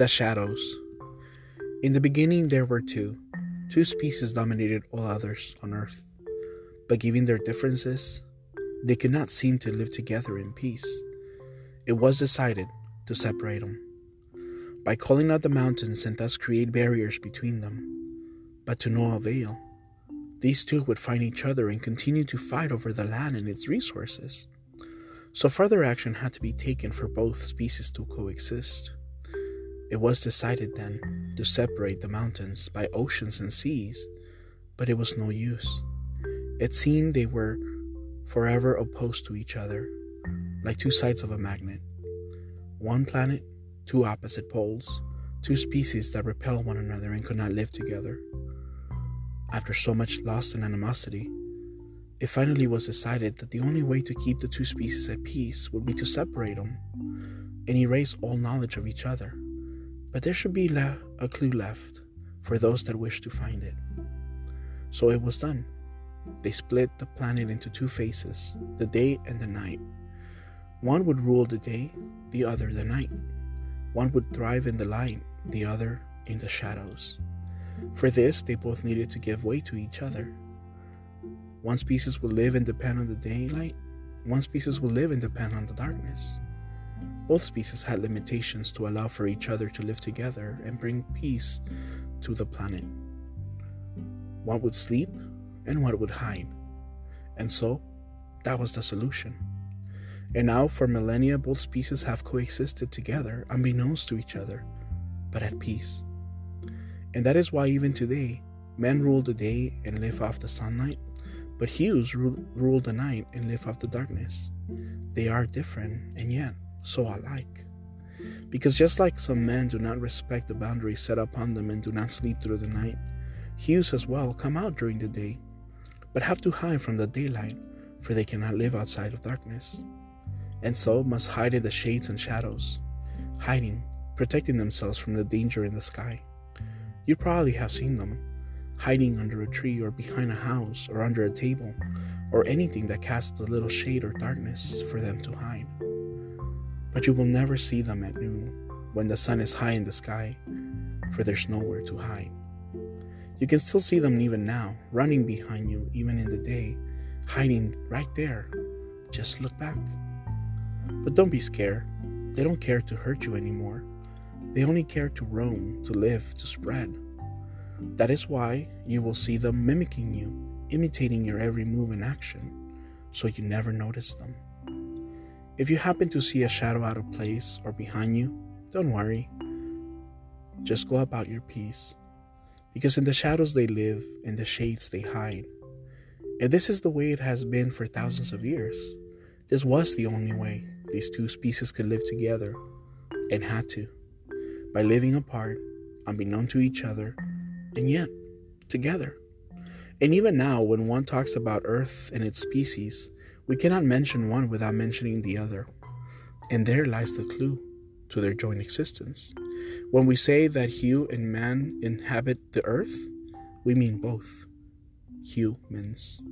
The shadows. In the beginning, there were two. Two species dominated all others on Earth. But given their differences, they could not seem to live together in peace. It was decided to separate them by calling out the mountains and thus create barriers between them. But to no avail. These two would find each other and continue to fight over the land and its resources. So further action had to be taken for both species to coexist. It was decided then to separate the mountains by oceans and seas, but it was no use. It seemed they were forever opposed to each other, like two sides of a magnet. One planet, two opposite poles, two species that repel one another and could not live together. After so much loss and animosity, it finally was decided that the only way to keep the two species at peace would be to separate them and erase all knowledge of each other but there should be a clue left for those that wish to find it. So it was done. They split the planet into two phases, the day and the night. One would rule the day, the other the night. One would thrive in the light, the other in the shadows. For this, they both needed to give way to each other. One species would live and depend on the daylight, one species would live and depend on the darkness. Both species had limitations to allow for each other to live together and bring peace to the planet. One would sleep and one would hide. And so, that was the solution. And now, for millennia, both species have coexisted together, unbeknownst to each other, but at peace. And that is why, even today, men rule the day and live off the sunlight, but hues rule the night and live off the darkness. They are different, and yet so alike. Because just like some men do not respect the boundaries set upon them and do not sleep through the night, hues as well come out during the day, but have to hide from the daylight, for they cannot live outside of darkness, and so must hide in the shades and shadows, hiding, protecting themselves from the danger in the sky. You probably have seen them, hiding under a tree or behind a house or under a table, or anything that casts a little shade or darkness for them to hide but you will never see them at noon when the sun is high in the sky, for there's nowhere to hide. You can still see them even now, running behind you, even in the day, hiding right there. Just look back. But don't be scared. They don't care to hurt you anymore. They only care to roam, to live, to spread. That is why you will see them mimicking you, imitating your every move and action, so you never notice them. If you happen to see a shadow out of place or behind you, don't worry. Just go about your peace. Because in the shadows they live, in the shades they hide. And this is the way it has been for thousands of years. This was the only way these two species could live together, and had to, by living apart, unbeknown to each other, and yet together. And even now, when one talks about Earth and its species, we cannot mention one without mentioning the other. And there lies the clue to their joint existence. When we say that Hue and man inhabit the earth, we mean both humans.